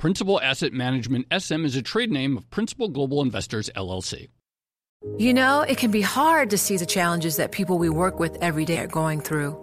Principal Asset Management SM is a trade name of Principal Global Investors LLC. You know, it can be hard to see the challenges that people we work with every day are going through.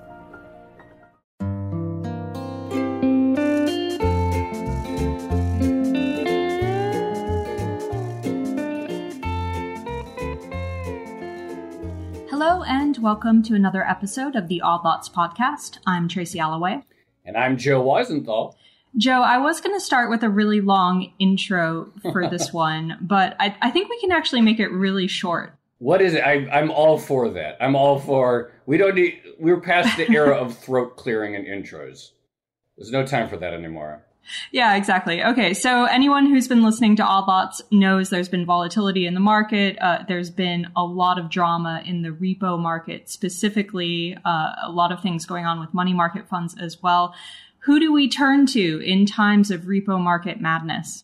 Hello, and welcome to another episode of the Odd Lots podcast. I'm Tracy Alloway. And I'm Joe Weisenthal. Joe, I was going to start with a really long intro for this one, but I, I, think we can actually make it really short. What is it? I, I'm all for that. I'm all for. We don't need. We're past the era of throat clearing and intros. There's no time for that anymore. Yeah, exactly. Okay, so anyone who's been listening to Lots knows there's been volatility in the market. Uh, there's been a lot of drama in the repo market, specifically, uh, a lot of things going on with money market funds as well. Who do we turn to in times of repo market madness?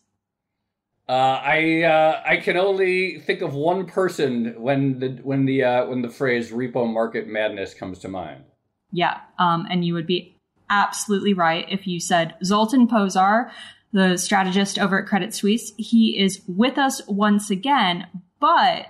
Uh, I uh, I can only think of one person when the when the uh, when the phrase repo market madness comes to mind. Yeah, um, and you would be absolutely right if you said Zoltan Pozsar, the strategist over at Credit Suisse. He is with us once again, but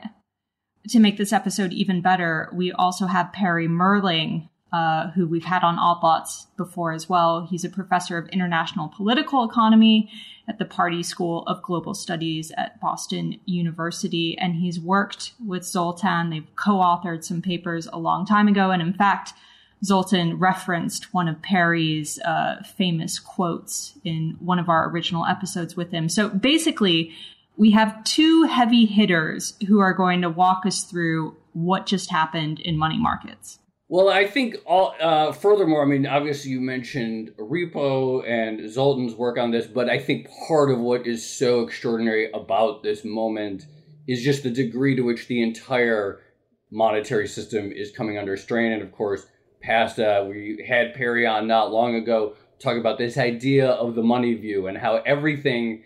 to make this episode even better, we also have Perry Mehrling, uh, who we've had on Odd Lots before as well. He's a professor of international political economy at the Pardee School of Global Studies at Boston University, and he's worked with Zoltan. They've co-authored some papers a long time ago, and in fact, Zoltan referenced one of Perry's uh, famous quotes in one of our original episodes with him. So basically, we have two heavy hitters who are going to walk us through what just happened in money markets. Well, I think all. Uh, furthermore, I mean, obviously, you mentioned Repo and Zoltan's work on this, but I think part of what is so extraordinary about this moment is just the degree to which the entire monetary system is coming under strain, and of course, past uh, we had Perry on not long ago talk about this idea of the money view and how everything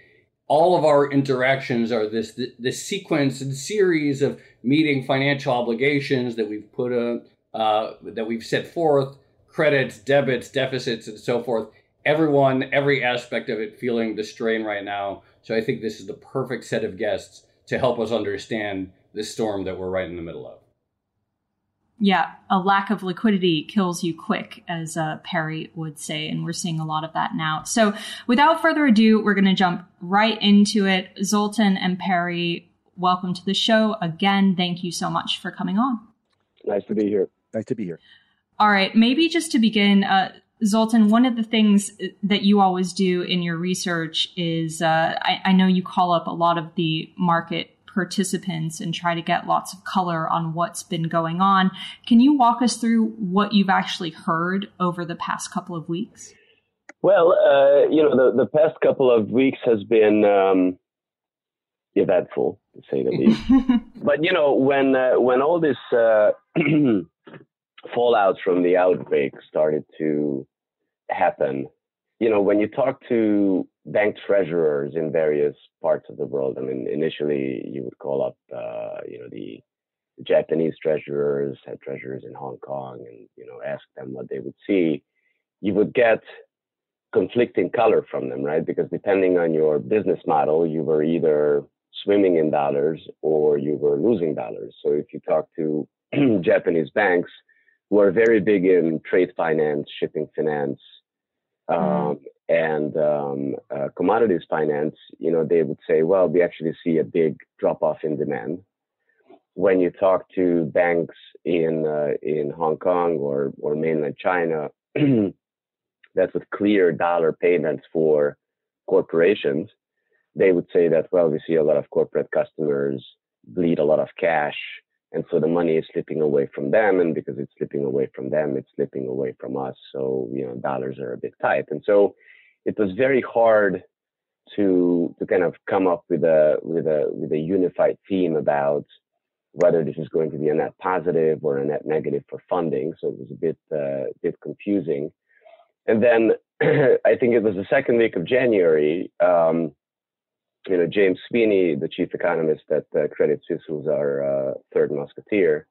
all of our interactions are this this sequence and series of meeting financial obligations that we've put a, uh, that we've set forth credits debits deficits and so forth. Everyone every aspect of it feeling the strain right now. So i think this is the perfect set of guests to help us understand the storm that we're right in the middle of yeah, a lack of liquidity kills you quick, as uh, Perry would say, and we're seeing a lot of that now. So, without further ado, we're going to jump right into it. Zoltan and Perry, welcome to the show again. Thank you so much for coming on. Nice to be here. Nice to be here. All right, maybe just to begin, uh, Zoltan, one of the things that you always do in your research is uh, I, I know you call up a lot of the market participants and try to get lots of color on what's been going on. Can you walk us through what you've actually heard over the past couple of weeks? Well, uh, you know, the, the past couple of weeks has been um, eventful, to say the least. but you know, when uh, when all this uh, fallout from the outbreak started to happen, you know, when you talk to bank treasurers in various parts of the world, I mean, initially you would call up, uh, you know, the, Japanese treasurers, had treasurers in Hong Kong, and you know, ask them what they would see. You would get conflicting color from them, right? Because depending on your business model, you were either swimming in dollars or you were losing dollars. So if you talk to Japanese banks who are very big in trade finance, shipping finance, Mm-hmm. um, and um, uh, commodities finance, you know, they would say, well, we actually see a big drop off in demand. when you talk to banks in uh, in Hong Kong or or mainland China, that's with clear dollar payments for corporations, they would say that well, we see a lot of corporate customers bleed a lot of cash, and so the money is slipping away from them, and because it's slipping away from them, it's slipping away from us. So you know, dollars are a bit tight, and so it was very hard to to kind of come up with a with a with a unified theme about whether this is going to be a net positive or a net negative for funding. So it was a bit uh, bit confusing. And then I think it was the second week of January. Um, you know, James Sweeney, the chief economist at uh, Credit Suisse, who's our uh, third musketeer,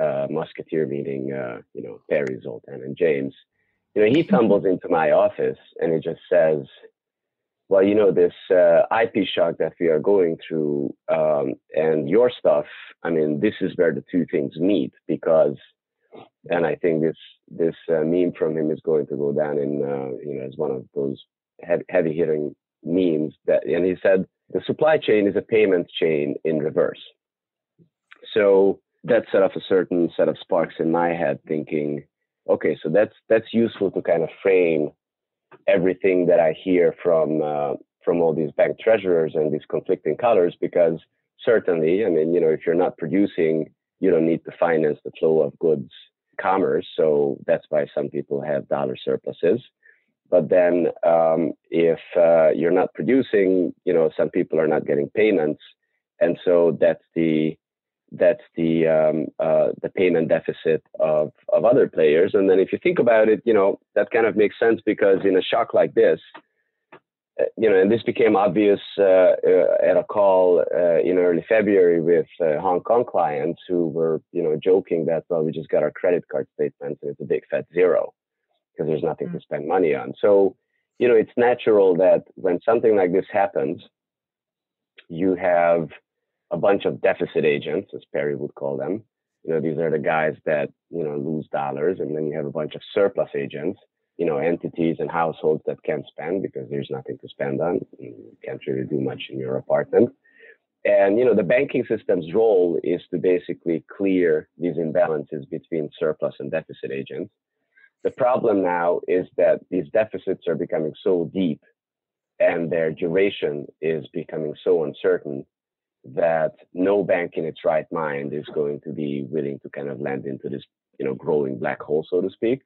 uh, musketeer meaning uh, you know Perry, Zoltan, and James. You know, he tumbles into my office and he just says, well, you know, this uh, IP shock that we are going through um, and your stuff, I mean, this is where the two things meet because, and I think this this uh, meme from him is going to go down in, uh, you know, as one of those heavy hitting memes that, and he said, the supply chain is a payment chain in reverse. So that set off a certain set of sparks in my head thinking, okay, so that's, that's useful to kind of frame everything that I hear from uh, from all these bank treasurers and these conflicting colors because certainly, I mean, you know, if you're not producing, you don't need to finance the flow of goods commerce. So that's why some people have dollar surpluses. But then, um, if uh, you're not producing, you know, some people are not getting payments, and so that's the that's the um, uh, the payment deficit of of other players. And then if you think about it, you know that kind of makes sense because in a shock like this, uh, you know, and this became obvious uh, uh, at a call uh, in early February with uh, Hong Kong clients who were you know joking that well we just got our credit card statements and it's a big fat zero because there's nothing mm-hmm. to spend money on. So you know it's natural that when something like this happens, you have a bunch of deficit agents, as Perry would call them. You know, these are the guys that, you know, lose dollars. And then you have a bunch of surplus agents, you know, entities and households that can't spend because there's nothing to spend on. You can't really do much in your apartment. And, you know, the banking system's role is to basically clear these imbalances between surplus and deficit agents. The problem now is that these deficits are becoming so deep and their duration is becoming so uncertain that no bank in its right mind is going to be willing to kind of land into this, you know, growing black hole, so to speak.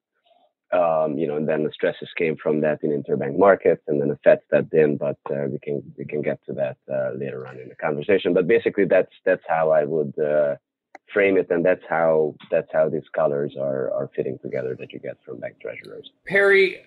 Um, you know, and then the stresses came from that in interbank markets, and then the Fed stepped in. But uh, we can we can get to that uh, later on in the conversation. But basically, that's that's how I would uh, frame it, and that's how that's how these colors are are fitting together that you get from bank treasurers. Perry,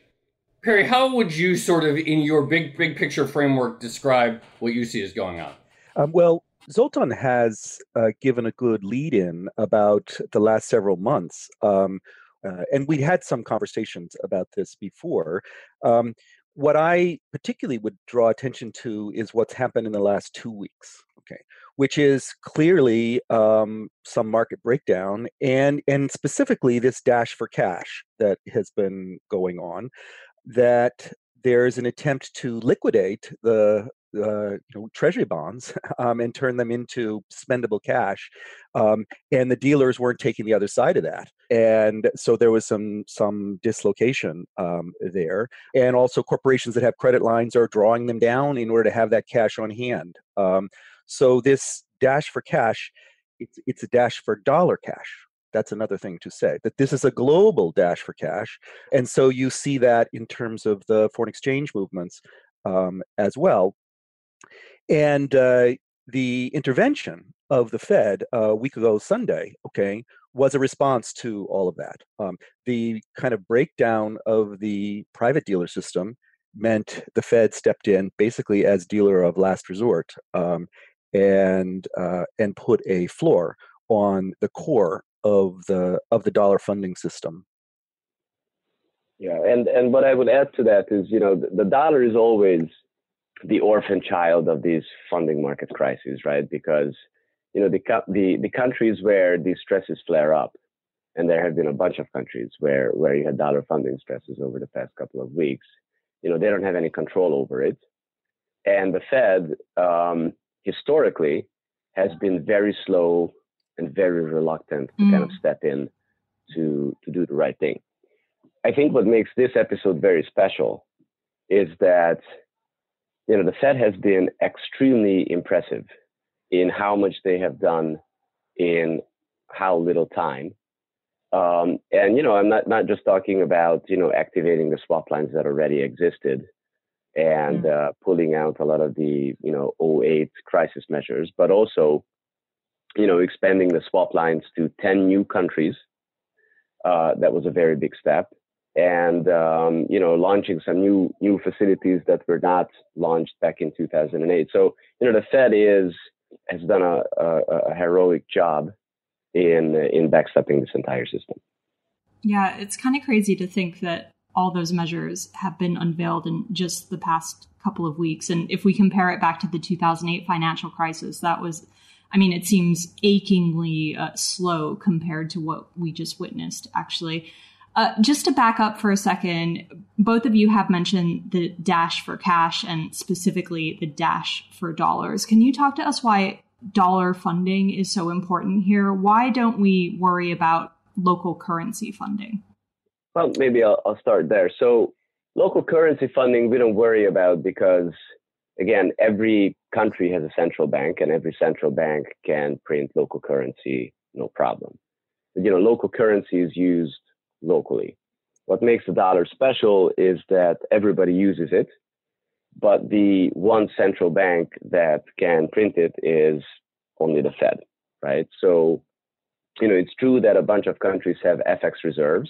Perry, how would you sort of, in your big big picture framework, describe what you see is going on? Um, well, Zoltan has uh, given a good lead in about the last several months. Um, uh, and we had some conversations about this before. Um, what I particularly would draw attention to is what's happened in the last two weeks, okay, which is clearly um, some market breakdown and and specifically this dash for cash that has been going on. That there's an attempt to liquidate the uh, you know, treasury bonds um, and turn them into spendable cash, um, and the dealers weren't taking the other side of that, and so there was some some dislocation um, there, and also corporations that have credit lines are drawing them down in order to have that cash on hand. So this dash for cash, it's it's a dash for dollar cash. That's another thing to say that this is a global dash for cash, and so you see that in terms of the foreign exchange movements um, as well and uh, the intervention of the Fed a week ago Sunday, okay, was a response to all of that. Um, the kind of breakdown of the private dealer system meant the Fed stepped in basically as dealer of last resort um, and uh, and put a floor on the core of the of the dollar funding system. Yeah, and and what I would add to that is, you know, the, the dollar is always the orphan child of these funding market crises, right? Because you know the the the countries where these stresses flare up, and there have been a bunch of countries where where you had dollar funding stresses over the past couple of weeks. You know they don't have any control over it, and the Fed um, historically has been very slow and very reluctant to mm. kind of mm. step in to to do the right thing. I think what makes this episode very special is that you know the Fed has been extremely impressive in how much they have done in how little time. Um, and you know, I'm not not just talking about you know activating the swap lines that already existed and uh, pulling out a lot of the you know 08 crisis measures, but also you know expanding the swap lines to 10 new countries. Uh, that was a very big step, and um, you know launching some new new facilities that were not launched back in 2008. So you know the Fed is has done a, a, a heroic job in in backstopping this entire system. Yeah, it's kind of crazy to think that all those measures have been unveiled in just the past couple of weeks. And if we compare it back to the 2008 financial crisis, that was, I mean, it seems achingly uh, slow compared to what we just witnessed, actually. Uh, just to back up for a second, both of you have mentioned the dash for cash and specifically the dash for dollars. Can you talk to us why dollar funding is so important here? Why don't we worry about local currency funding? Well, maybe I'll, I'll start there. So, local currency funding, we don't worry about because, again, every country has a central bank and every central bank can print local currency, no problem. But, you know, local currency is used locally. What makes the dollar special is that everybody uses it, but the one central bank that can print it is only the Fed, right? So, you know, it's true that a bunch of countries have FX reserves,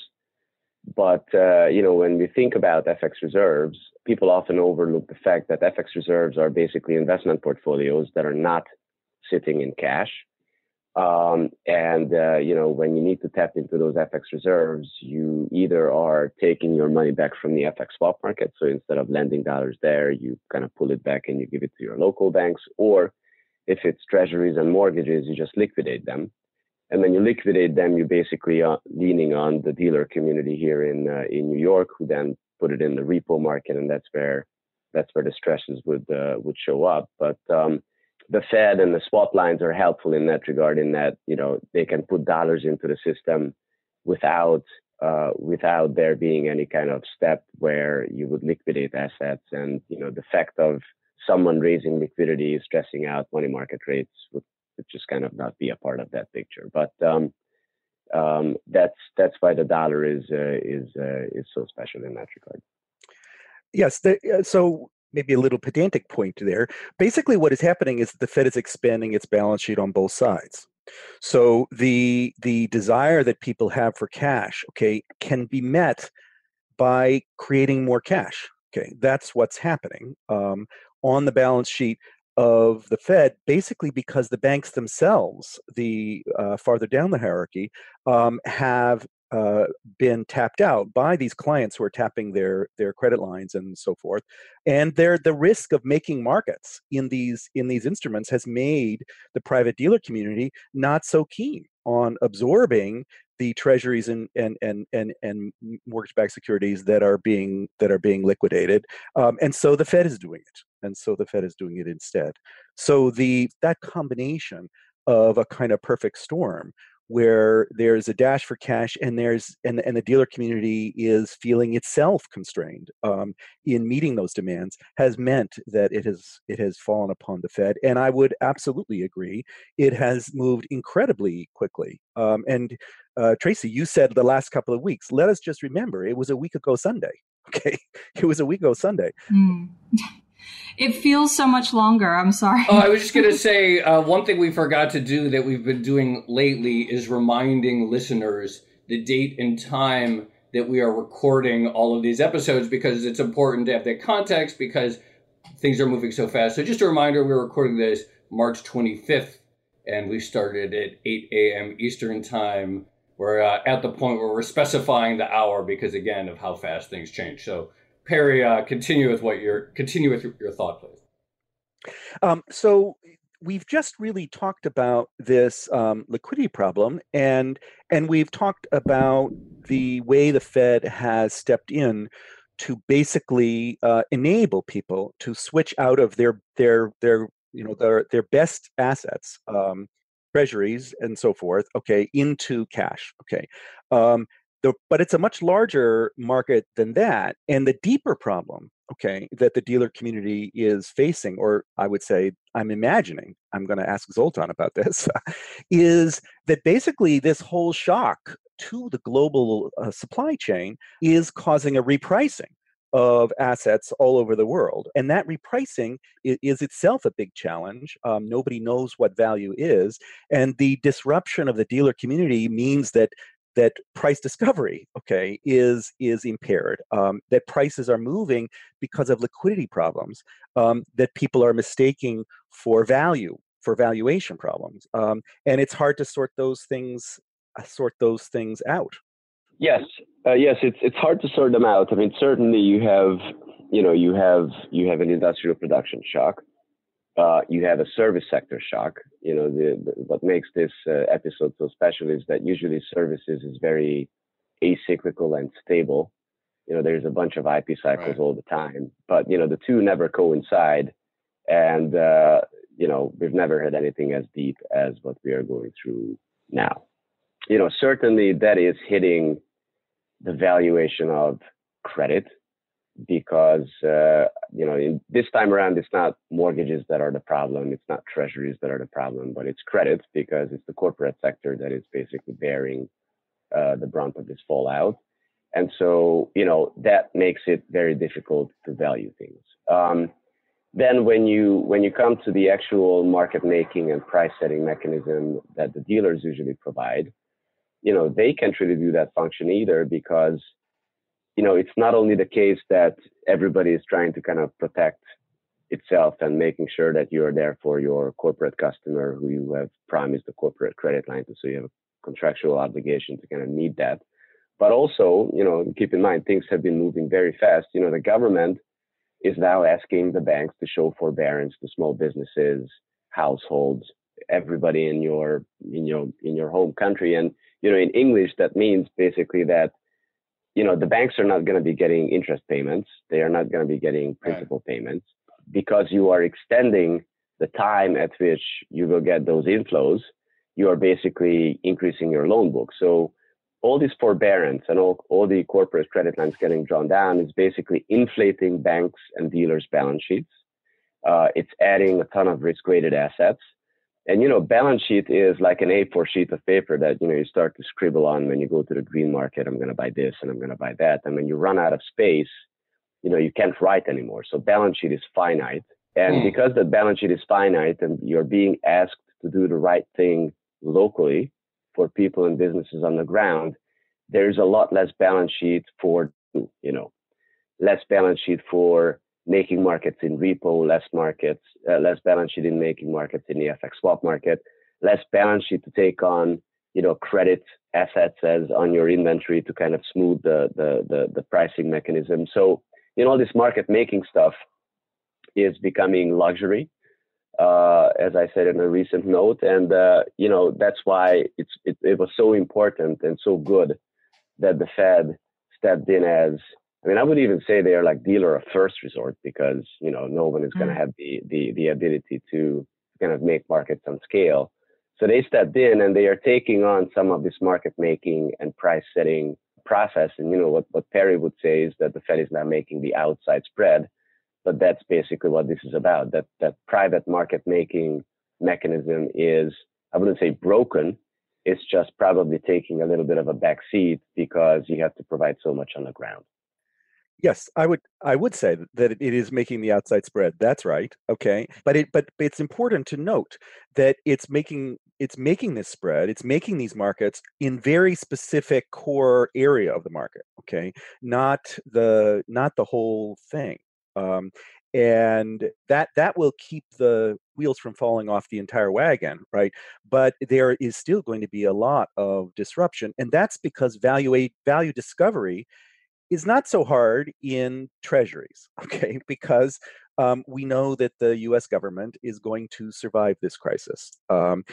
but uh, you know, when we think about FX reserves, people often overlook the fact that FX reserves are basically investment portfolios that are not sitting in cash. Um, and uh, you know, when you need to tap into those FX reserves, you either are taking your money back from the FX swap market. So instead of lending dollars there, you kind of pull it back and you give it to your local banks. Or if it's treasuries and mortgages, you just liquidate them. And when you liquidate them, you're basically uh, leaning on the dealer community here in uh, in New York, who then put it in the repo market, and that's where that's where the stresses would uh, would show up. But um, the Fed and the swap lines are helpful in that regard, in that you know they can put dollars into the system without uh, without there being any kind of step where you would liquidate assets, and you know the fact of someone raising liquidity is stressing out money market rates would just kind of not be a part of that picture. But um, um, that's that's why the dollar is uh, is uh, is so special in that regard. Yes. The, uh, so maybe a little pedantic point there. Basically, what is happening is the Fed is expanding its balance sheet on both sides. So the the desire that people have for cash, okay, can be met by creating more cash. Okay, that's what's happening um, on the balance sheet of the Fed, basically because the banks themselves, the uh, farther down the hierarchy, um, have uh, been tapped out by these clients who are tapping their their credit lines and so forth and the risk of making markets in these in these instruments has made the private dealer community not so keen on absorbing the treasuries and and and and, and mortgage-backed securities that are being that are being liquidated um, and so the fed is doing it and so the fed is doing it instead. So the that combination of a kind of perfect storm where there's a dash for cash and there's and, and the dealer community is feeling itself constrained um, in meeting those demands has meant that it has it has fallen upon the fed and i would absolutely agree it has moved incredibly quickly. Um, and uh, tracy you said the last couple of weeks let us just remember it was a week ago sunday okay? It was a week ago sunday. Mm. It feels so much longer. I'm sorry. Oh, I was just going to say uh, one thing we forgot to do that we've been doing lately is reminding listeners the date and time that we are recording all of these episodes because it's important to have that context because things are moving so fast. So, just a reminder we're recording this March 25th and we started at 8 a.m. Eastern Time. We're uh, at the point where we're specifying the hour because, again, of how fast things change. So, Perry, uh, continue with what you're continue with your, your thought, please. Um, so we've just really talked about this um, liquidity problem, and and we've talked about the way the Fed has stepped in to basically uh, enable people to switch out of their their their you know their their best assets um, treasuries and so forth, okay, into cash, okay. Um, the, but it's a much larger market than that. And the deeper problem, okay, that the dealer community is facing, or I would say I'm imagining, I'm going to ask Zoltan about this, is that basically this whole shock to the global uh, supply chain is causing a repricing of assets all over the world. And that repricing is, is itself a big challenge. Um, nobody knows what value is. And the disruption of the dealer community means that that price discovery okay is is impaired um, that prices are moving because of liquidity problems um, that people are mistaking for value for valuation problems um, and it's hard to sort those things uh, sort those things out. Yes uh, yes it's it's hard to sort them out. I mean certainly you have you know you have you have an industrial production shock uh, you have a service sector shock. You know, the, the, what makes this uh, episode so special is that usually services is very acyclical and stable. You know, there's a bunch of IP cycles right. all the time, but you know the two never coincide, and uh, you know we've never had anything as deep as what we are going through now. You know, certainly that is hitting the valuation of credit because uh, you know in, this time around it's not mortgages that are the problem it's not treasuries that are the problem but it's credits because it's the corporate sector that is basically bearing uh, the brunt of this fallout. And so you know that makes it very difficult to value things. Um, then when you when you come to the actual market making and price setting mechanism that the dealers usually provide you know they can't really do that function either because you know, it's not only the case that everybody is trying to kind of protect itself and making sure that you're there for your corporate customer who you have promised a corporate credit line to, so you have a contractual obligation to kind of meet that. But also, you know, keep in mind things have been moving very fast. You know, the government is now asking the banks to show forbearance to small businesses, households, everybody in your in your in your home country. And you know, in English, that means basically that you know the banks are not going to be getting interest payments. They are not going to be getting principal right. payments because you are extending the time at which you will get those inflows. You are basically increasing your loan book. So all this forbearance and all, all the corporate credit lines getting drawn down is basically inflating banks and dealers balance sheets. Uh, it's adding a ton of risk weighted assets and you know balance sheet is like an a4 sheet of paper that you know you start to scribble on when you go to the green market i'm going to buy this and i'm going to buy that. And when you run out of space you know you can't write anymore. So balance sheet is finite. And mm. because the balance sheet is finite and you're being asked to do the right thing locally for people and businesses on the ground there's a lot less balance sheet for you know less balance sheet for making markets in repo, less markets, uh, less balance sheet in making markets in the FX swap market, less balance sheet to take on, you know, credit assets as on your inventory to kind of smooth the the the, the pricing mechanism. So, you know, all this market making stuff is becoming luxury, uh, as I said in a recent note, and uh, you know that's why it's it, it was so important and so good that the Fed stepped in as I mean, I would even say they are like dealer of first resort because you know no one is going to mm. have the, the the ability to kind of make markets on scale. So they stepped in and they are taking on some of this market making and price setting process. And you know what what Perry would say is that the Fed is now making the outside spread, but that's basically what this is about. That that private market making mechanism is I wouldn't say broken. It's just probably taking a little bit of a back seat because you have to provide so much on the ground. Yes, I would I would say that it is making the outside spread. That's right. Okay. But it but it's important to note that it's making it's making this spread, it's making these markets in very specific core area of the market, okay? Not the not the whole thing. Um, and that that will keep the wheels from falling off the entire wagon right but there is still going to be a lot of disruption and that's because value value discovery is not so hard in treasuries, okay, because um, we know that the US government is going to survive this crisis, um,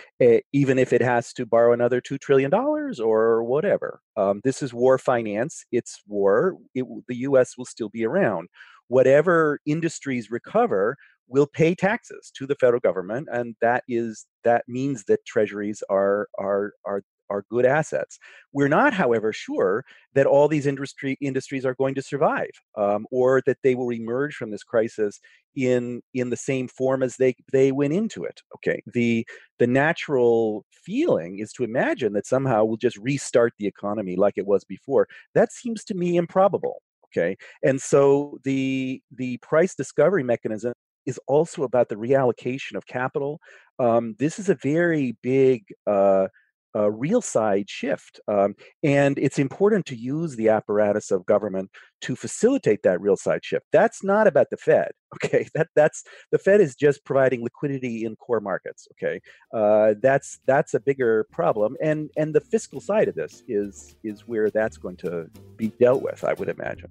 even if it has to borrow another $2 trillion or whatever. Um, this is war finance, it's war, it, the US will still be around. Whatever industries recover will pay taxes to the federal government, and that is that means that treasuries are are are are good assets. We're not, however, sure that all these industry industries are going to survive, um, or that they will emerge from this crisis in in the same form as they they went into it. Okay, the the natural feeling is to imagine that somehow we'll just restart the economy like it was before. That seems to me improbable. Okay, and so the the price discovery mechanism is also about the reallocation of capital. Um, this is a very big uh, a real side shift. Um, and it's important to use the apparatus of government to facilitate that real side shift. That's not about the Fed. Okay, that that's the Fed is just providing liquidity in core markets. Okay, uh, that's that's a bigger problem, and and the fiscal side of this is is where that's going to be dealt with. I would imagine.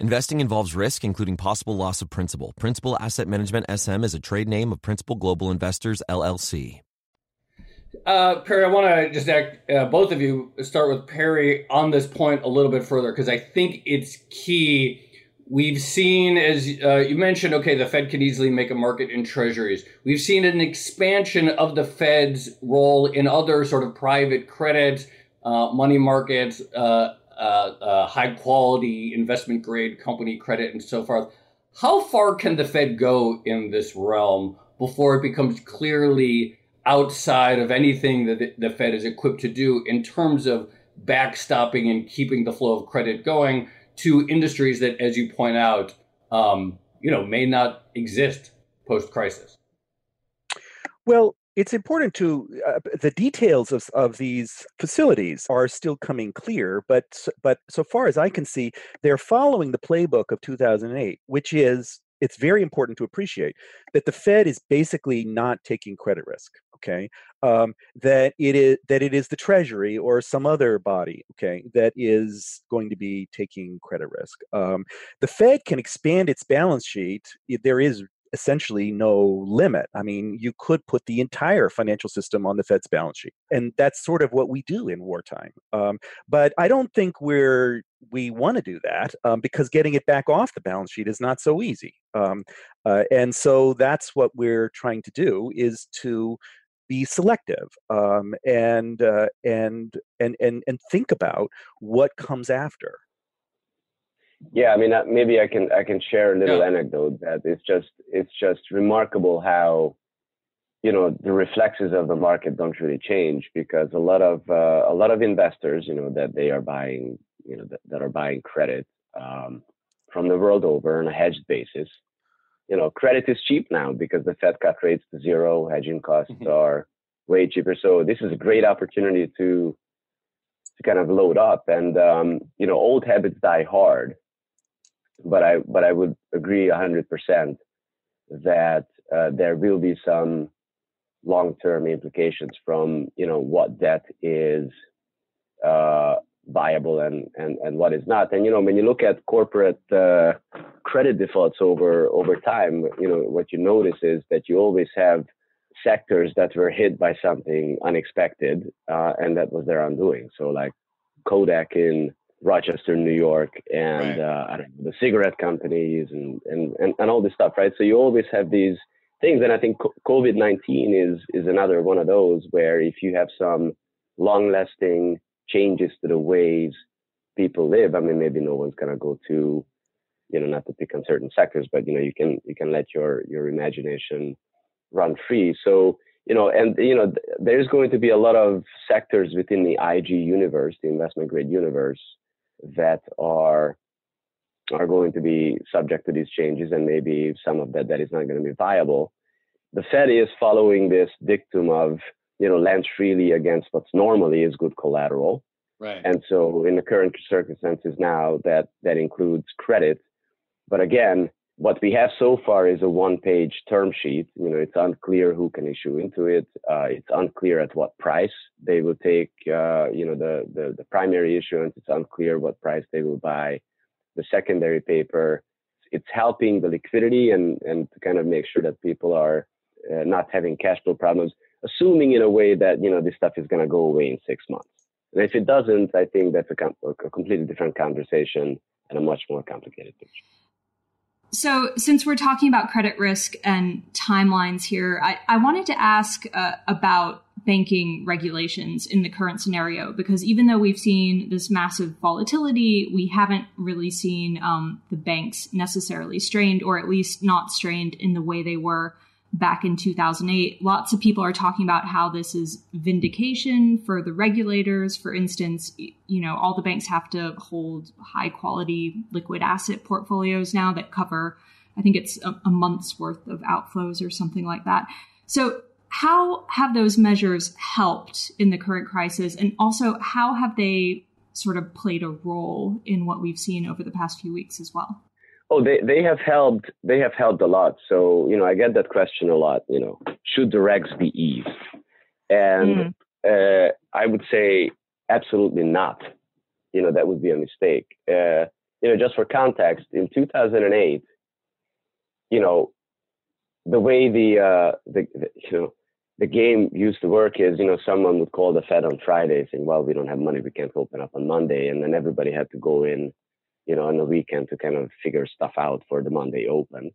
Investing involves risk, including possible loss of principal. Principal Asset Management SM is a trade name of Principal Global Investors, LLC. Uh, Perry, I want to just act, uh, both of you start with Perry on this point a little bit further because I think it's key. We've seen, as uh, you mentioned, okay, the Fed can easily make a market in treasuries. We've seen an expansion of the Fed's role in other sort of private credit, uh, money markets, uh, high quality investment grade company credit and so forth. How far can the Fed go in this realm before it becomes clearly outside of anything that the Fed is equipped to do in terms of backstopping and keeping the flow of credit going to industries that, as you point out, um, you know, may not exist post crisis? Well, it's important to uh, the details of, of these facilities are still coming clear but but so far as i can see they're following the playbook of 2008 which is it's very important to appreciate that the fed is basically not taking credit risk okay? Um, that it is that it is the treasury or some other body okay that is going to be taking credit risk. Um, the fed can expand its balance sheet there is essentially no limit. I mean, you could put the entire financial system on the Fed's balance sheet, and that's sort of what we do in wartime. Um, but I don't think we're we want to do that um, because getting it back off the balance sheet is not so easy. Um, uh, and so that's what we're trying to do is to be selective um, and uh, and and and and think about what comes after. Yeah, I mean, uh, maybe I can I can share a little yeah. anecdote that it's just it's just remarkable how you know the reflexes of the market don't really change because a lot of uh, a lot of investors you know that they are buying you know that, that are buying credit um, from the world over on a hedged basis you know credit is cheap now because the fed cut rates to zero hedging costs mm-hmm. are way cheaper so this is a great opportunity to to kind of load up and um, you know old habits die hard but I but I would agree hundred percent that uh, there will be some long-term implications from you know what debt is uh, viable and, and and what is not. And you know when you look at corporate uh, credit defaults over over time, you know what you notice is that you always have sectors that were hit by something unexpected, uh, and that was their undoing. So like Kodak in Rochester, New York, and right. uh, I don't know, the cigarette companies and, and, and, and all this stuff, right? So you always have these things, and I think COVID nineteen is is another one of those where if you have some long lasting changes to the ways people live, I mean, maybe no one's gonna go to, you know, not to pick on certain sectors, but you know, you can you can let your your imagination run free. So you know, and you know, there's going to be a lot of sectors within the IG universe, the investment grade universe, that are are going to be subject to these changes, and maybe some of that that is not going to be viable. The Fed is following this dictum of you know, lends freely against what's normally is good collateral. Right. And so in the current circumstances now that that includes credit. But again, what we have so far is a one-page term sheet. You know, it's unclear who can issue into it. Uh, it's unclear at what price they will take. Uh, you know, the, the the primary issuance. It's unclear what price they will buy the secondary paper. It's helping the liquidity and and to kind of make sure that people are uh, not having cash flow problems, assuming in a way that you know this stuff is going to go away in six months. And if it doesn't, I think that's a, com- a completely different conversation and a much more complicated picture. So, since we're talking about credit risk and timelines here, I, I wanted to ask uh, about banking regulations in the current scenario because even though we've seen this massive volatility, we haven't really seen um, the banks necessarily strained, or at least not strained in the way they were back in 2008. Lots of people are talking about how this is vindication for the regulators. For instance, you know, all the banks have to hold high quality liquid asset portfolios now that cover, I think it's a, a month's worth of outflows or something like that. So, how have those measures helped in the current crisis? And also, how have they sort of played a role in what we've seen over the past few weeks as well? Oh, they, they have helped. They have helped a lot. So you know, I get that question a lot. You know, should the regs be eased? And mm. uh, I would say absolutely not. You know, that would be a mistake. Uh, you know, just for context, in 2008, you know, the way the, uh, the, the you know the game used to work is, you know, someone would call the Fed on Friday saying, "Well, we don't have money, we can't open up on Monday," and then everybody had to go in you know, on the weekend to kind of figure stuff out for the Monday Open.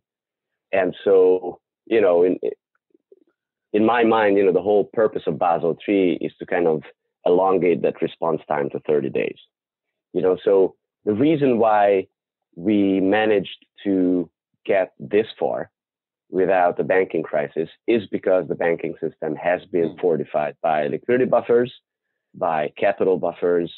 And so, you know, in in my mind, you know, the whole purpose of Basel III is to kind of elongate that response time to 30 days. You know, so the reason why we managed to get this far without the banking crisis is because the banking system has been fortified by liquidity buffers, by capital buffers,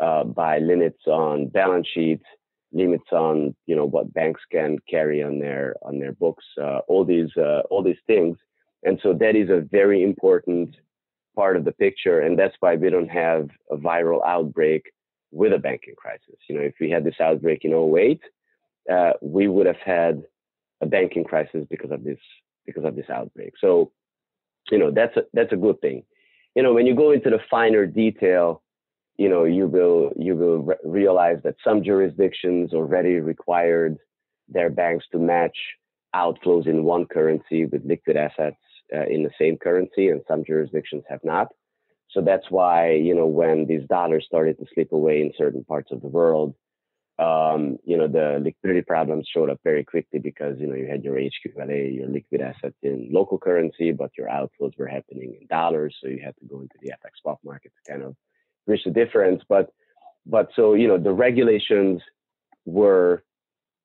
uh, by limits on balance sheets, limits on you know what banks can carry on their on their books, uh, all these uh, all these things, and so that is a very important part of the picture, and that's why we don't have a viral outbreak with a banking crisis. You know, if we had this outbreak in 08, uh, we would have had a banking crisis because of this because of this outbreak. So, you know, that's a that's a good thing. You know, when you go into the finer detail you know you will you will re- realize that some jurisdictions already required their banks to match outflows in one currency with liquid assets uh, in the same currency and some jurisdictions have not. So that's why you know when these dollars started to slip away in certain parts of the world um, you know the liquidity problems showed up very quickly because you know you had your HQLA, your liquid assets in local currency, but your outflows were happening in dollars, so you had to go into the FX spot market to kind of bridge the difference. But but so you know the regulations were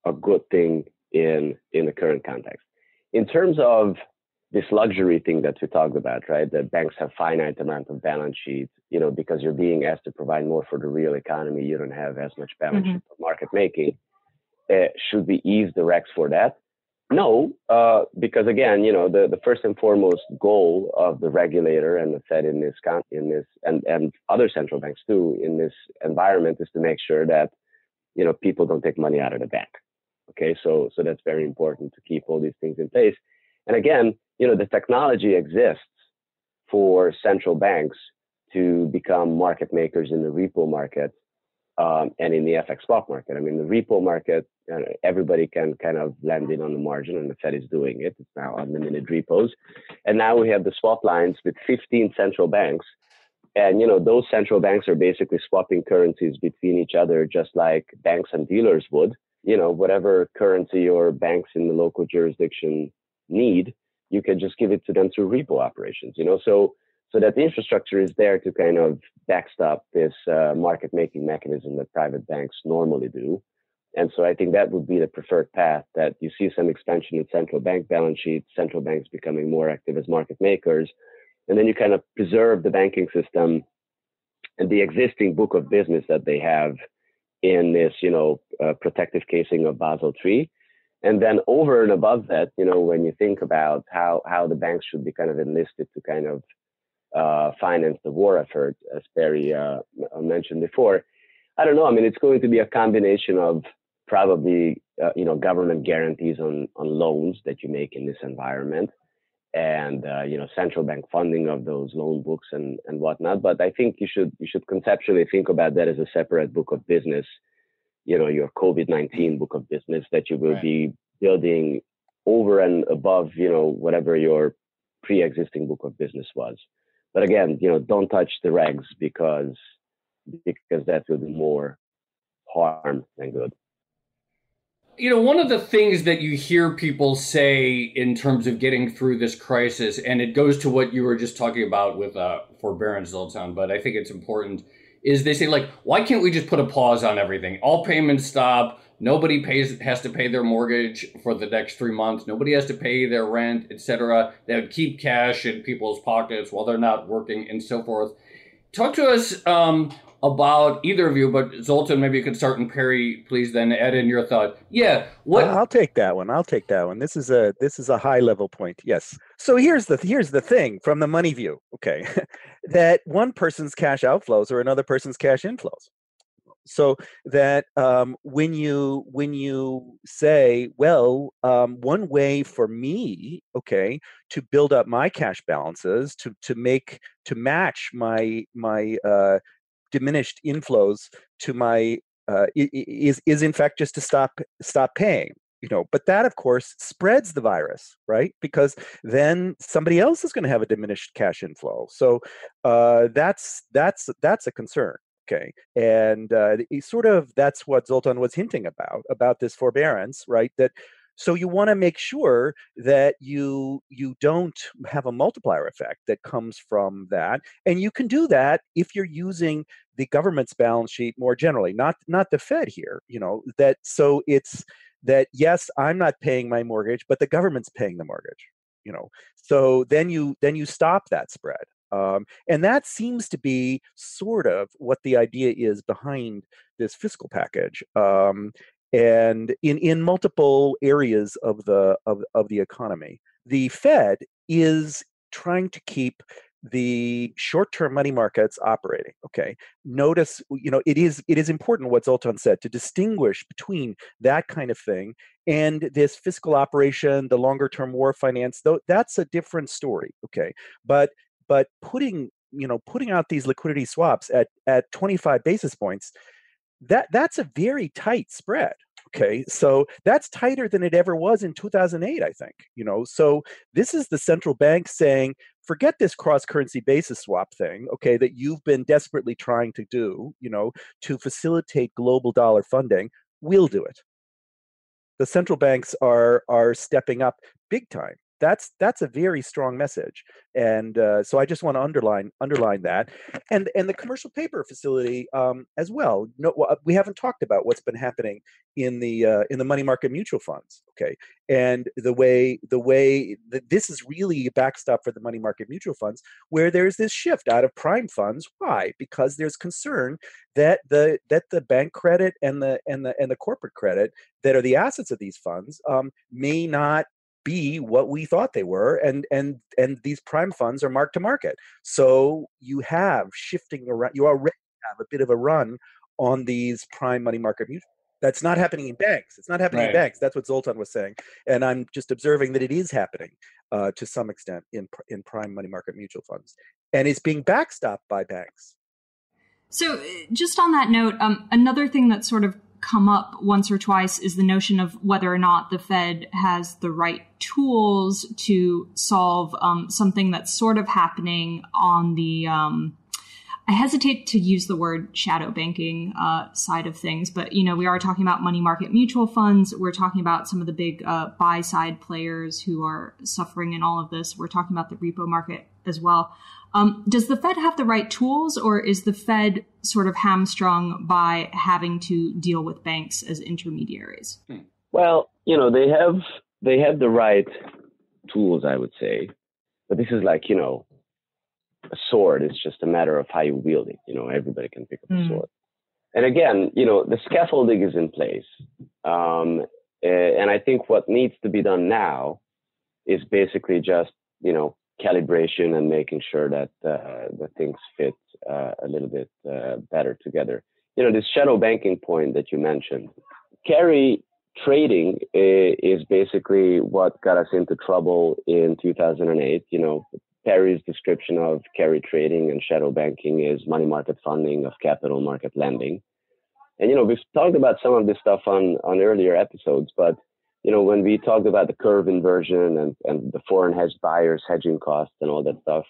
a good thing in in the current context. In terms of this luxury thing that we talked about, right? That banks have finite amount of balance sheets, you know, because you're being asked to provide more for the real economy, you don't have as much balance mm-hmm. sheet for market making. Uh, should we ease the regs for that? No, uh, because again, you know, the, the first and foremost goal of the regulator and the Fed in this in this and, and other central banks too in this environment is to make sure that you know people don't take money out of the bank. Okay, so so that's very important to keep all these things in place. And again, you know, the technology exists for central banks to become market makers in the repo market um, and in the FX spot market. I mean, the repo market, uh, everybody can kind of land in on the margin, and the Fed is doing it. It's now unlimited repos, and now we have the swap lines with 15 central banks, and you know those central banks are basically swapping currencies between each other, just like banks and dealers would. You know, whatever currency or banks in the local jurisdiction need, you can just give it to them through repo operations. You know, so so that the infrastructure is there to kind of backstop this uh, market making mechanism that private banks normally do. And so I think that would be the preferred path that you see some expansion in central bank balance sheets, central banks becoming more active as market makers. And then you kind of preserve the banking system and the existing book of business that they have in this, you know, uh, protective casing of Basel III. And then over and above that, you know, when you think about how, how the banks should be kind of enlisted to kind of uh, finance the war effort, as Perry uh, mentioned before. I don't know. I mean, it's going to be a combination of probably uh, you know government guarantees on on loans that you make in this environment, and uh, you know central bank funding of those loan books and and whatnot. But I think you should you should conceptually think about that as a separate book of business. You know, your COVID nineteen book of business that you will right. be building over and above you know whatever your pre-existing book of business was. But again, you know, don't touch the regs because because that will do more harm than good. You know, one of the things that you hear people say in terms of getting through this crisis, and it goes to what you were just talking about with uh, forbearance, Zoltan, but I think it's important, is they say, like, why can't we just put a pause on everything? All payments stop. Nobody pays has to pay their mortgage for the next three months. Nobody has to pay their rent, etc. They would keep cash in people's pockets while they're not working, and so forth. Talk to us um, about either of you, but Zoltan, maybe you could start and Perry, please then add in your thought. Yeah, what I'll take that one. I'll take that one. This is a this is a high level point. Yes. So here's the here's the thing from the money view. Okay, that one person's cash outflows are another person's cash inflows. So that um, when you when you say, well, um, one way for me, okay, to build up my cash balances to to make to match my my uh, diminished inflows to my uh, is is in fact just to stop stop paying you know but that of course spreads the virus right? Because then somebody else is going to have a diminished cash inflow. So uh, that's that's that's a concern okay and uh, sort of that's what zoltan was hinting about about this forbearance right that so you want to make sure that you you don't have a multiplier effect that comes from that and you can do that if you're using the government's balance sheet more generally not not the fed here you know that so it's that yes i'm not paying my mortgage but the government's paying the mortgage you know so then you then you stop that spread um, and that seems to be sort of what the idea is behind this fiscal package um, and in, in multiple areas of the of, of the economy. The Fed is trying to keep the short-term money markets operating okay notice you know it is it is important what zoltan said to distinguish between that kind of thing and this fiscal operation the longer term war finance though that's a different story okay but but putting you know putting out these liquidity swaps at at 25 basis points that that's a very tight spread okay? So that's tighter than it ever was in 2008 i think you know? So this is the central bank saying forget this cross currency basis swap thing okay that you've been desperately trying to do you know to facilitate global dollar funding. We'll do it. The central banks are are stepping up big time that's that's a very strong message and uh, so i just want to underline underline that and and the commercial paper facility um, as well. No we haven't talked about what's been happening in the uh, in the money market mutual funds okay? And the way the way that this is really a backstop for the money market mutual funds where there's this shift out of prime funds. Why? Because there's concern that the that the bank credit and the and the and the corporate credit that are the assets of these funds um, may not be what we thought they were and and and these prime funds are mark to market so you have shifting around you already have a bit of a run on these prime money market mutual that's not happening in banks it's not happening right. in banks that's what zoltan was saying and i'm just observing that it is happening uh, to some extent in in prime money market mutual funds and it's being backstopped by banks so just on that note um, another thing that sort of come up once or twice is the notion of whether or not the Fed has the right tools to solve um, something that's sort of happening on the. Um, I hesitate to use the word shadow banking uh, side of things, but you know we are talking about money market mutual funds. We're talking about some of the big uh, buy side players who are suffering in all of this. We're talking about the repo market as well. Um, does the Fed have the right tools, or is the Fed sort of hamstrung by having to deal with banks as intermediaries? Well, you know, they have they have the right tools, I would say, but this is like you know, a sword. It's just a matter of how you wield it. You know, everybody can pick up mm. a sword. And again, you know, the scaffolding is in place, um, and I think what needs to be done now is basically just you know calibration and making sure that uh, the things fit uh, a little bit uh, better together. You know, this shadow banking point that you mentioned, carry trading is basically what got us into trouble in 2008. You know, Perry's description of carry trading and shadow banking is money market funding of capital market lending. And you know, we've talked about some of this stuff on on earlier episodes, but you know, when we talked about the curve inversion and, and the foreign hedge buyers hedging costs and all that stuff,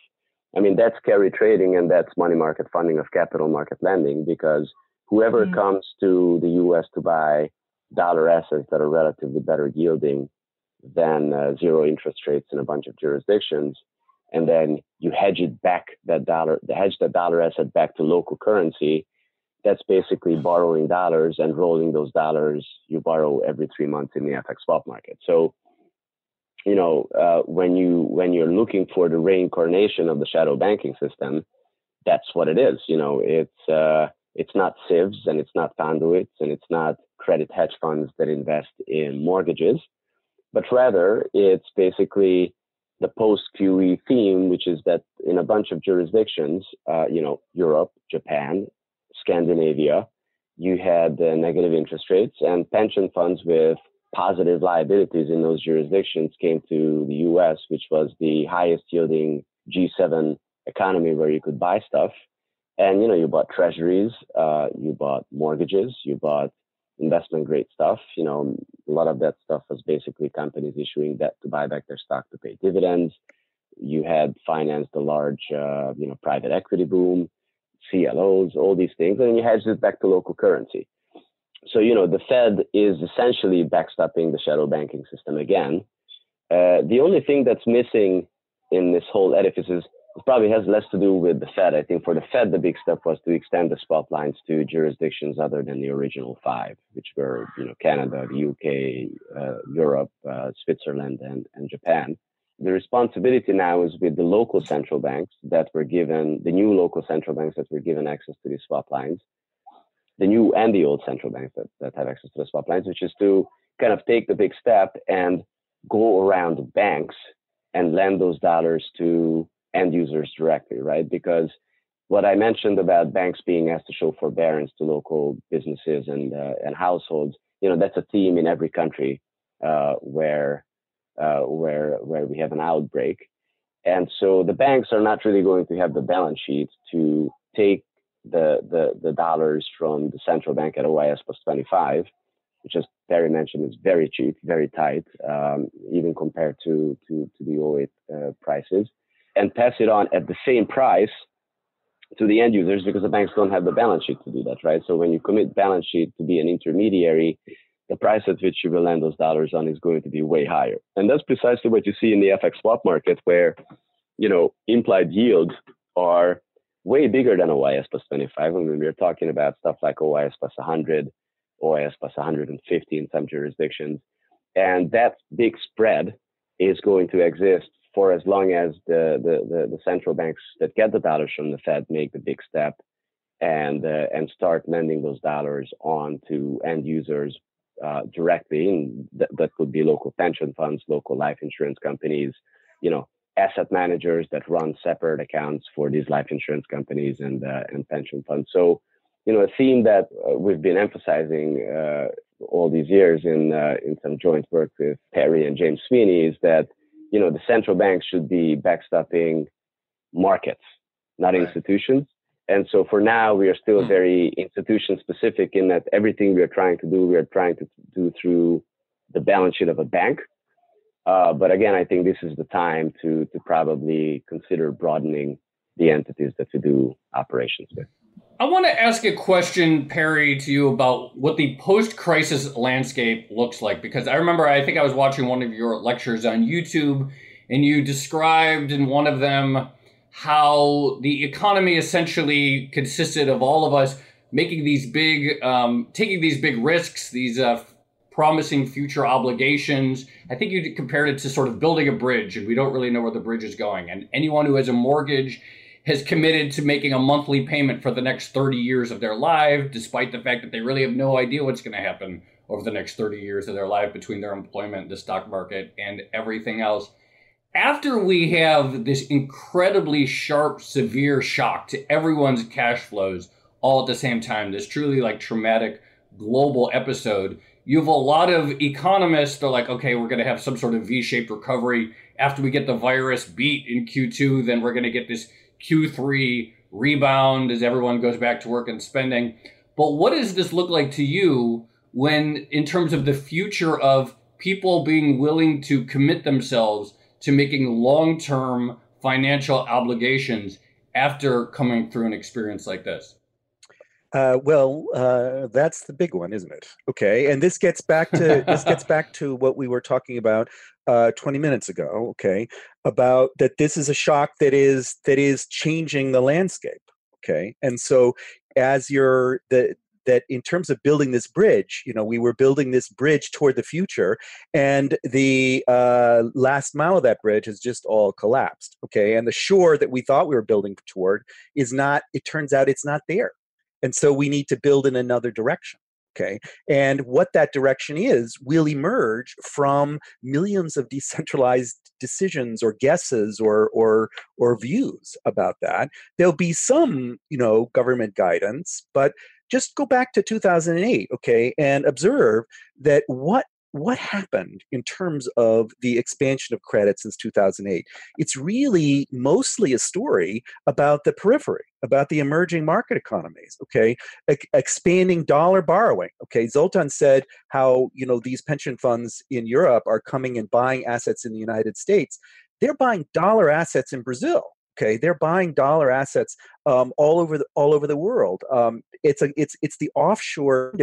I mean, that's carry trading and that's money market funding of capital market lending because whoever mm-hmm. comes to the US to buy dollar assets that are relatively better yielding than uh, zero interest rates in a bunch of jurisdictions, and then you hedge it back that dollar, the hedge that dollar asset back to local currency, that's basically borrowing dollars and rolling those dollars you borrow every three months in the FX swap market. So, you know, uh, when you when you're looking for the reincarnation of the shadow banking system, that's what it is. You know, it's uh, it's not SIVs and it's not conduits and it's not credit hedge funds that invest in mortgages, but rather it's basically the post QE theme, which is that in a bunch of jurisdictions, uh, you know, Europe, Japan, Scandinavia, you had negative interest rates, and pension funds with positive liabilities in those jurisdictions came to the US, which was the highest yielding G7 economy where you could buy stuff. And you know, you bought treasuries, uh, you bought mortgages, you bought investment grade stuff. You know, a lot of that stuff was basically companies issuing debt to buy back their stock to pay dividends. You had financed a large, uh, you know, private equity boom. CLOs, all these things, and you hedge it back to local currency. So, you know, the Fed is essentially backstopping the shadow banking system again. Uh, the only thing that's missing in this whole edifice is probably has less to do with the Fed. I think for the Fed, the big step was to extend the swap lines to jurisdictions other than the original five, which were, you know, Canada, the UK, uh, Europe, uh, Switzerland, and, and Japan the responsibility now is with the local central banks that were given the new local central banks that were given access to these swap lines the new and the old central banks that, that have access to the swap lines which is to kind of take the big step and go around banks and lend those dollars to end users directly right? Because what I mentioned about banks being asked to show forbearance to local businesses and uh, and households, you know, that's a theme in every country uh, where uh, where where we have an outbreak. And so the banks are not really going to have the balance sheet to take the, the, the dollars from the central bank at OIS plus 25, which, as Perry mentioned, is very cheap, very tight, um, even compared to, to, to the 08 uh, prices, and pass it on at the same price to the end users because the banks don't have the balance sheet to do that, right? So when you commit balance sheet to be an intermediary, the price at which you will lend those dollars on is going to be way higher. And that's precisely what you see in the FX swap market, where you know implied yields are way bigger than OIS plus 25. I mean, we're talking about stuff like OIS plus 100, OIS plus 150 in some jurisdictions, and that big spread is going to exist for as long as the the, the, the central banks that get the dollars from the Fed make the big step and uh, and start lending those dollars on to end users uh, directly, and th- that could be local pension funds, local life insurance companies, you know, asset managers that run separate accounts for these life insurance companies and uh, and pension funds. So, you know, a theme that uh, we've been emphasizing uh, all these years in uh, in some joint work with Perry and James Sweeney is that you know the central banks should be backstopping markets, not right. institutions. And so for now, we are still hmm. very institution specific in that everything we are trying to do, we are trying to do through the balance sheet of a bank. Uh, but again, I think this is the time to to probably consider broadening the entities that we do operations with. I want to ask a question, Perry, to you about what the post-crisis landscape looks like because I remember I think I was watching one of your lectures on YouTube, and you described in one of them how the economy essentially consisted of all of us making these big, um, taking these big risks, these uh, promising future obligations. I think you compared it to sort of building a bridge, and we don't really know where the bridge is going. And anyone who has a mortgage has committed to making a monthly payment for the next 30 years of their life, despite the fact that they really have no idea what's going to happen over the next 30 years of their life between their employment, the stock market, and everything else. After we have this incredibly sharp, severe shock to everyone's cash flows all at the same time, this truly like traumatic global episode, you have a lot of economists that are like, okay, we're going to have some sort of V shaped recovery. After we get the virus beat in Q2, then we're going to get this Q3 rebound as everyone goes back to work and spending. But what does this look like to you when, in terms of the future of people being willing to commit themselves to making long term financial obligations after coming through an experience like this? Uh, well, uh, that's the big one, isn't it? Okay, and this gets back to this gets back to what we were talking about uh, 20 minutes ago. Okay, about that this is a shock that is that is changing the landscape. Okay, and so as you're the that in terms of building this bridge, you know, we were building this bridge toward the future, and the uh, last mile of that bridge has just all collapsed. Okay, and the shore that we thought we were building toward is not. It turns out it's not there, and so we need to build in another direction. Okay, and what that direction is will emerge from millions of decentralized decisions or guesses or or or views about that. There'll be some, you know, government guidance, but just go back to 2008 okay and observe that what what happened in terms of the expansion of credit since 2008 it's really mostly a story about the periphery about the emerging market economies okay? E- expanding dollar borrowing okay? Zoltan said how you know these pension funds in europe are coming and buying assets in the united states. They're buying dollar assets in brazil okay they're buying dollar assets um, all over the all over the world um, it's a it's it's the offshore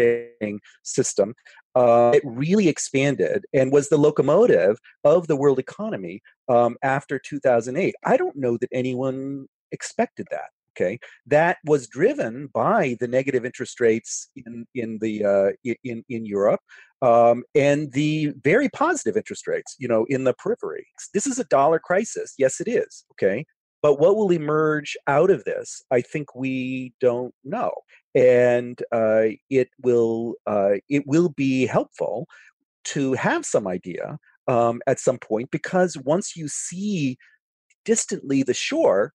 system uh, it really expanded and was the locomotive of the world economy um, after 2008 i don't know that anyone expected that okay? That was driven by the negative interest rates in in the uh, in in Europe um, and the very positive interest rates you know in the periphery this is a dollar crisis. Yes it is okay but what will emerge out of this, I think we don't know, and uh, it will uh, it will be helpful to have some idea um, at some point because once you see distantly the shore,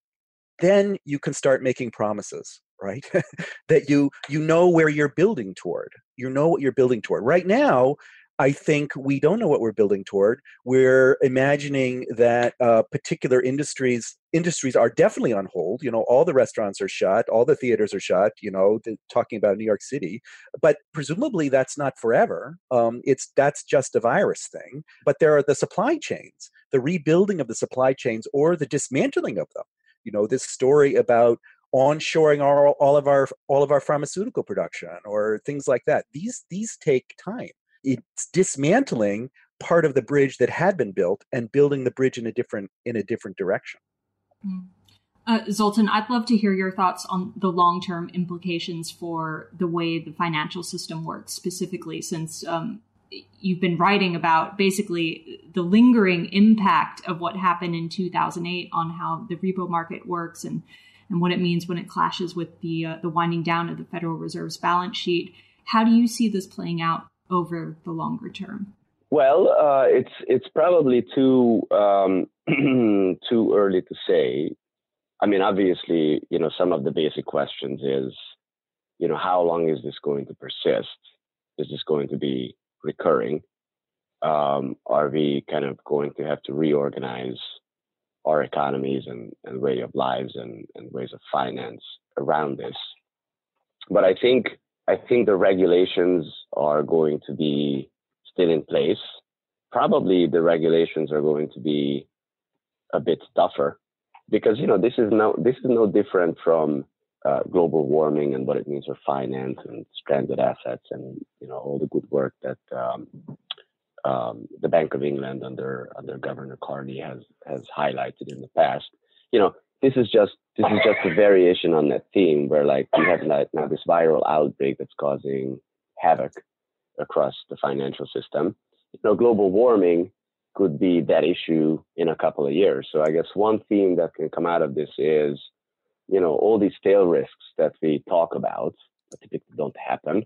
then you can start making promises right? That you you know where you're building toward. You know what you're building toward. Right now I think we don't know what we're building toward. We're imagining that uh, particular industries industries are definitely on hold. You know, all the restaurants are shut, all the theaters are shut. You know, talking about New York City, but presumably that's not forever. Um, it's that's just a virus thing. But there are the supply chains, the rebuilding of the supply chains, or the dismantling of them. You know, this story about onshoring all, all of our all of our pharmaceutical production or things like that. These these take time it's dismantling part of the bridge that had been built and building the bridge in a different in a different direction. Mm. Uh, Zoltan, I'd love to hear your thoughts on the long term implications for the way the financial system works, specifically since um, you've been writing about basically the lingering impact of what happened in 2008 on how the repo market works and and what it means when it clashes with the uh, the winding down of the Federal Reserve's balance sheet. How do you see this playing out over the longer term? Well, uh, it's it's probably too um, too early to say. I mean, obviously, you know, some of the basic questions is, you know, how long is this going to persist? Is this going to be recurring? Um, are we kind of going to have to reorganize our economies and, and way of lives and, and ways of finance around this? But I think I think the regulations are going to be still in place. Probably the regulations are going to be a bit tougher because you know this is no this is no different from uh, global warming and what it means for finance and stranded assets and you know all the good work that um, um, the Bank of England under under Governor Carney has has highlighted in the past. You know, this is just this is just a variation on that theme where like we have like now this viral outbreak that's causing havoc across the financial system. You know, global warming could be that issue in a couple of years. So I guess one theme that can come out of this is, you know, all these tail risks that we talk about, typically don't happen.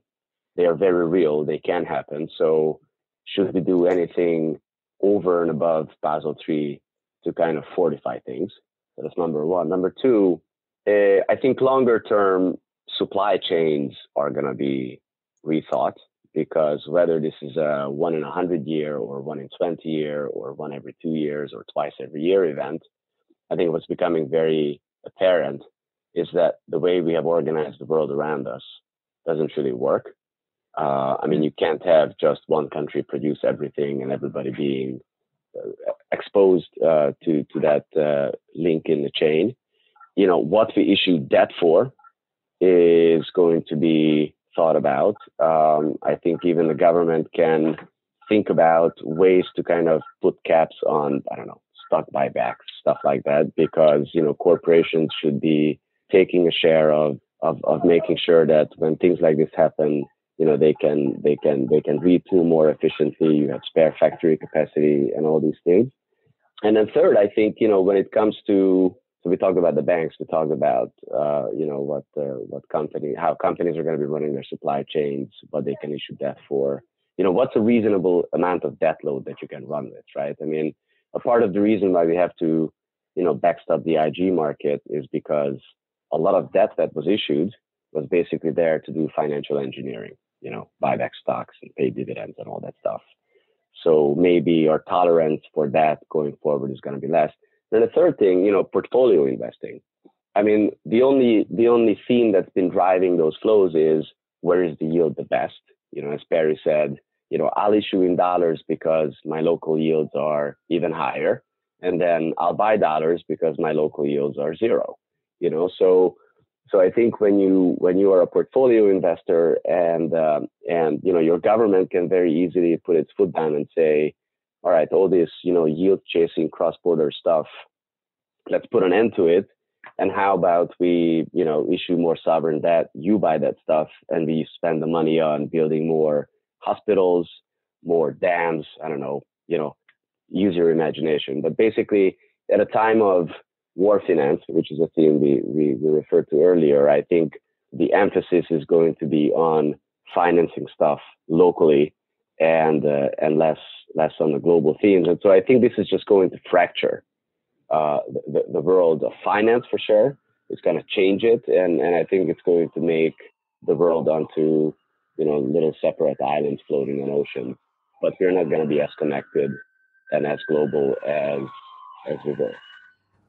They are very real. They can happen. So should we do anything over and above Basel III to kind of fortify things. That's number one. Number two, uh, I think longer term supply chains are going to be rethought because whether this is a one in a hundred year or one in 20 year or one every two years or twice every year event, I think what's becoming very apparent is that the way we have organized the world around us doesn't really work. Uh, I mean, you can't have just one country produce everything and everybody being exposed uh, to to that uh, link in the chain. You know, what we issue debt for is going to be thought about. Um, I think even the government can think about ways to kind of put caps on, I don't know, stock buybacks, stuff like that, because, you know, corporations should be taking a share of, of, of making sure that when things like this happen, you know, they can, they can, they can retool more efficiently. You have spare factory capacity and all these things. And then third, I think, you know, when it comes to so we talk about the banks. We talk about uh, you know what uh, what company how companies are going to be running their supply chains, what they can issue debt for. You know what's a reasonable amount of debt load that you can run with, right? I mean, a part of the reason why we have to you know backstop the IG market is because a lot of debt that was issued was basically there to do financial engineering, you know, buy back stocks and pay dividends and all that stuff. So maybe our tolerance for that going forward is going to be less. And the third thing, you know, portfolio investing. I mean, the only the only theme that's been driving those flows is where is the yield the best? You know, as Perry said, you know, I'll issue in dollars because my local yields are even higher, and then I'll buy dollars because my local yields are zero. You know, so so I think when you when you are a portfolio investor and um, and you know your government can very easily put its foot down and say, all right, all this, you know, yield chasing cross border stuff, let's put an end to it. And how about we, you know, issue more sovereign debt, you buy that stuff, and we spend the money on building more hospitals, more dams, I don't know, you know, use your imagination. But basically, at a time of war finance, which is a theme we, we, we referred to earlier, I think the emphasis is going to be on financing stuff locally and uh, and less less on the global themes. And so I think this is just going to fracture uh, the, the world of finance for sure. It's going to change it, and and I think it's going to make the world onto you know little separate islands floating in ocean. But we're not going to be as connected and as global as as we were.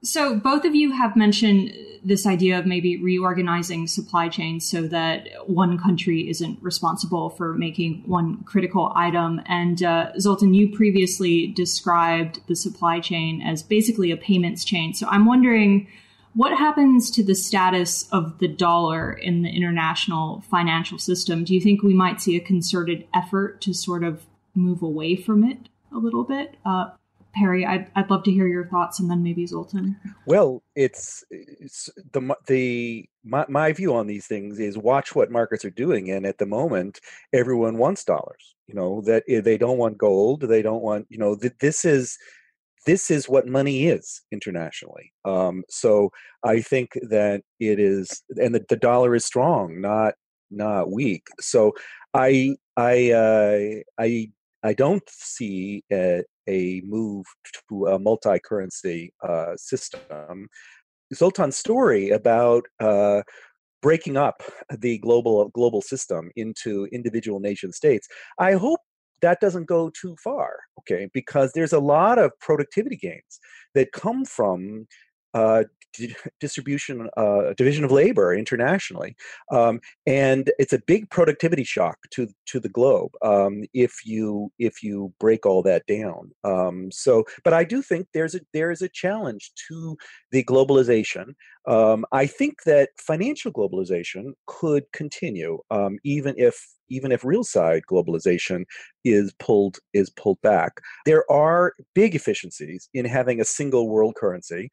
So, both of you have mentioned this idea of maybe reorganizing supply chains so that one country isn't responsible for making one critical item. And uh, Zoltan, you previously described the supply chain as basically a payments chain. So, I'm wondering what happens to the status of the dollar in the international financial system? Do you think we might see a concerted effort to sort of move away from it a little bit? Uh, Perry, I'd, I'd love to hear your thoughts, and then maybe Zoltan. Well, it's, it's the the my, my view on these things is watch what markets are doing, and at the moment, everyone wants dollars. You know that eh, they don't want gold, they don't want you know this is this is what money is internationally. Um, so I think that it is, and the, the dollar is strong, not not weak. So I I uh, I I don't see a, a move to a multi-currency uh, system. Zoltan's story about uh, breaking up the global global system into individual nation states. I hope that doesn't go too far, okay? Because there's a lot of productivity gains that come from uh, distribution uh, division of labor internationally, um, and it's a big productivity shock to to the globe um, if you if you break all that down. Um, so, but I do think there's a there is a challenge to the globalization. Um, I think that financial globalization could continue um, even if even if real side globalization is pulled is pulled back. There are big efficiencies in having a single world currency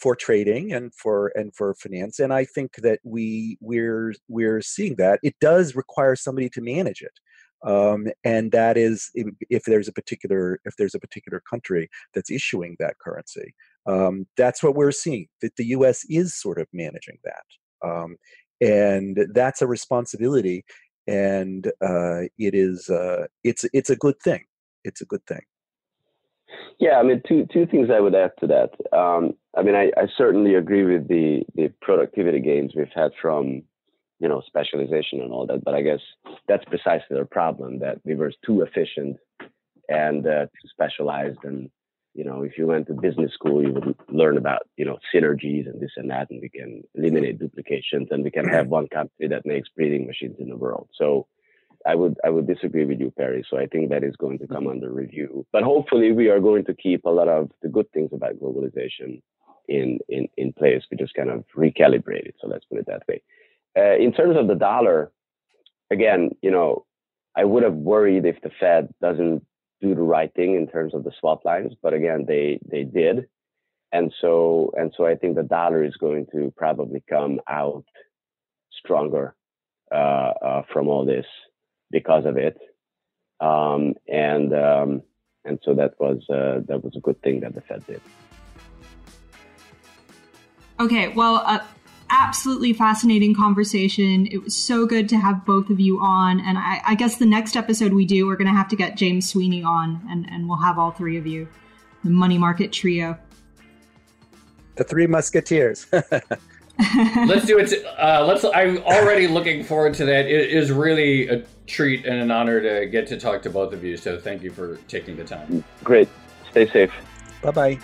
for trading and for and for finance and i think that we we're we're seeing that it does require somebody to manage it um, and that is if, there's a particular if there's a particular country that's issuing that currency um, that's what we're seeing that the us is sort of managing that um, and that's a responsibility and uh, it is uh, it's it's a good thing it's a good thing Yeah, I mean, two two things I would add to that. I mean, I, I certainly agree with the the productivity gains we've had from you know specialization and all that, but I guess that's precisely the problem that we were too efficient and uh, too specialized. And you know, if you went to business school, you would learn about you know synergies and this and that, and we can eliminate duplications, and we can have one company that makes breathing machines in the world. So I would I would disagree with you, Perry. So I think that is going to come under review. But hopefully, we are going to keep a lot of the good things about globalization in in in place. We just kind of recalibrate it. So let's put it that way. Uh, in terms of the dollar, again, you know, I would have worried if the Fed doesn't do the right thing in terms of the swap lines, but again, they they did, and so and so I think the dollar is going to probably come out stronger uh, uh, from all this because of it. Um, and um, and so that was uh, that was a good thing that the Fed did. Okay, well, uh, absolutely fascinating conversation. It was so good to have both of you on, and I, I guess the next episode we do, we're going to have to get James Sweeney on, and and we'll have all three of you, the money market trio, the three musketeers. let's do it. Uh, let's. I'm already looking forward to that. It is really a treat and an honor to get to talk to both of you. So thank you for taking the time. Great. Stay safe. Bye bye.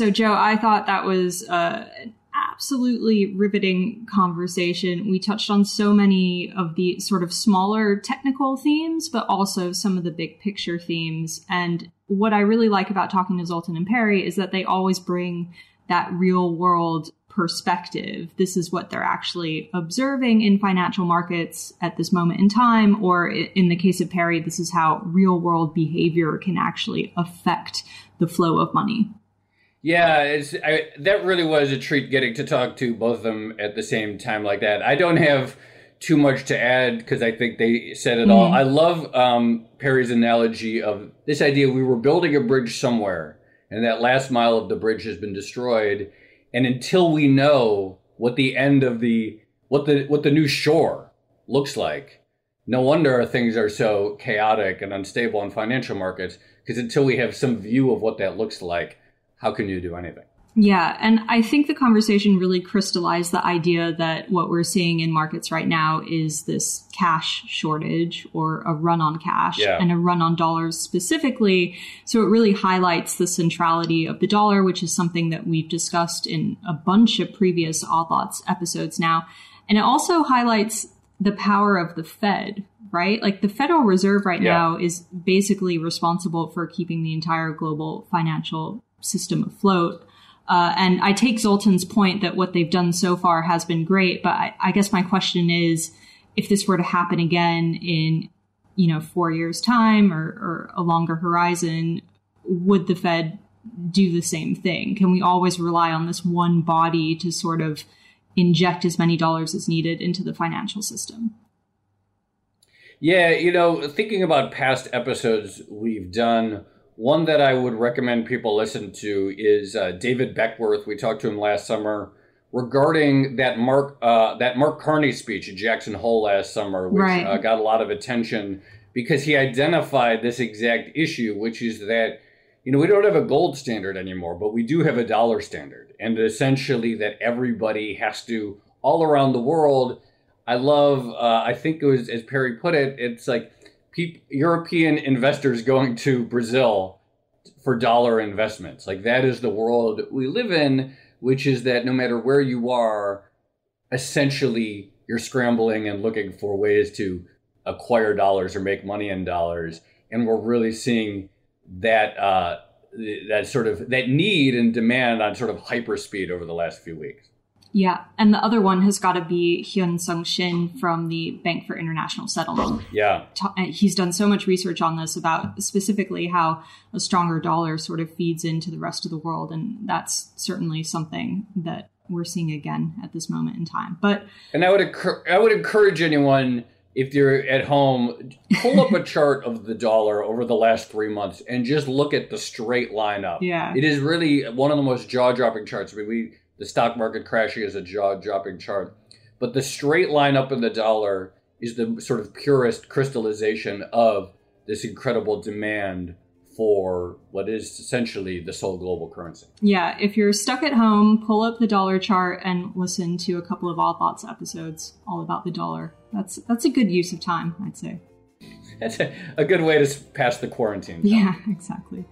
So, Joe, I thought that was uh, absolutely riveting conversation. We touched on so many of the sort of smaller technical themes, but also some of the big picture themes. And what I really like about talking to Zoltan and Perry is that they always bring that real world perspective. This is what they're actually observing in financial markets at this moment in time. Or in the case of Perry, this is how real world behavior can actually affect the flow of money. Yeah, it's I, that really was a treat getting to talk to both of them at the same time like that. I don't have too much to add because I think they said it mm. all. I love um, Perry's analogy of this idea: we were building a bridge somewhere, and that last mile of the bridge has been destroyed, and until we know what the end of the what the what the new shore looks like, no wonder things are so chaotic and unstable in financial markets. Because until we have some view of what that looks like, how can you do anything? Yeah, and I think the conversation really crystallized the idea that what we're seeing in markets right now is this cash shortage or a run on cash yeah. and a run on dollars specifically. So it really highlights the centrality of the dollar, which is something that we've discussed in a bunch of previous Odd Lots episodes now. And it also highlights the power of the Fed, right? Like the Federal Reserve right yeah. now is basically responsible for keeping the entire global financial system afloat. Uh, and I take Zoltan's point that what they've done so far has been great, but I, I guess my question is, if this were to happen again in, you know, four years' time or, or a longer horizon, would the Fed do the same thing? Can we always rely on this one body to sort of inject as many dollars as needed into the financial system? Yeah, you know, thinking about past episodes we've done one that I would recommend people listen to is uh, David Beckworth. We talked to him last summer regarding that Mark uh, that Mark Carney speech at Jackson Hole last summer, which right. uh, got a lot of attention because he identified this exact issue, which is that you know we don't have a gold standard anymore, but we do have a dollar standard, and essentially that everybody has to all around the world. I love. Uh, I think it was as Perry put it. It's like European investors going to Brazil for dollar investments. Like that is the world we live in, which is that no matter where you are, essentially you're scrambling and looking for ways to acquire dollars or make money in dollars. And we're really seeing that uh, that sort of that need and demand on sort of hyper speed over the last few weeks. Yeah, and the other one has got to be Hyun Song Shin from the Bank for International Settlement. Yeah, uh, he's done so much research on this about specifically how a stronger dollar sort of feeds into the rest of the world, and that's certainly something that we're seeing again at this moment in time. But and I would I would encourage anyone if you're at home, pull up a chart of the dollar over the last three months and just look at the straight line up. Yeah, it is really one of the most jaw dropping charts. I mean, we the stock market crashing is a jaw dropping chart. But the straight line up in the dollar is the sort of purest crystallization of this incredible demand for what is essentially the sole global currency. Yeah, if you're stuck at home, pull up the dollar chart and listen to a couple of Odd Lots episodes all about the dollar. That's that's a good use of time, I'd say. That's a, a good way to pass the quarantine. Time. Yeah, exactly.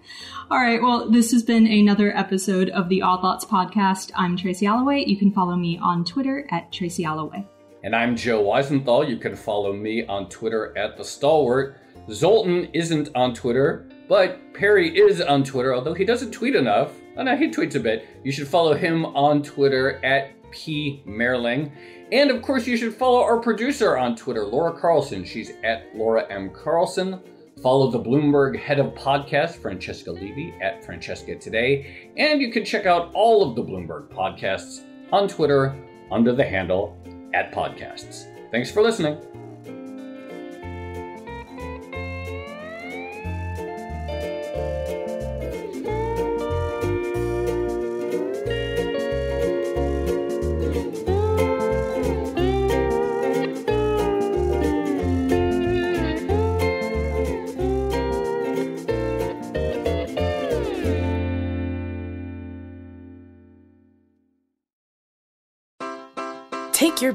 All right, well, this has been another episode of the Odd Lots podcast. I'm Tracy Alloway. You can follow me on Twitter at Tracy Alloway. And I'm Joe Weisenthal. You can follow me on Twitter at The Stalwart. Zoltan isn't on Twitter, but Perry is on Twitter, although he doesn't tweet enough. Oh no, he tweets a bit. You should follow him on Twitter at P. Mehrling. And of course, you should follow our producer on Twitter, Laura Carlson. She's at Laura M. Carlson. Follow the Bloomberg head of podcast, Francesca Levy, at Francesca Today. And you can check out all of the Bloomberg podcasts on Twitter under the handle at podcasts. Thanks for listening.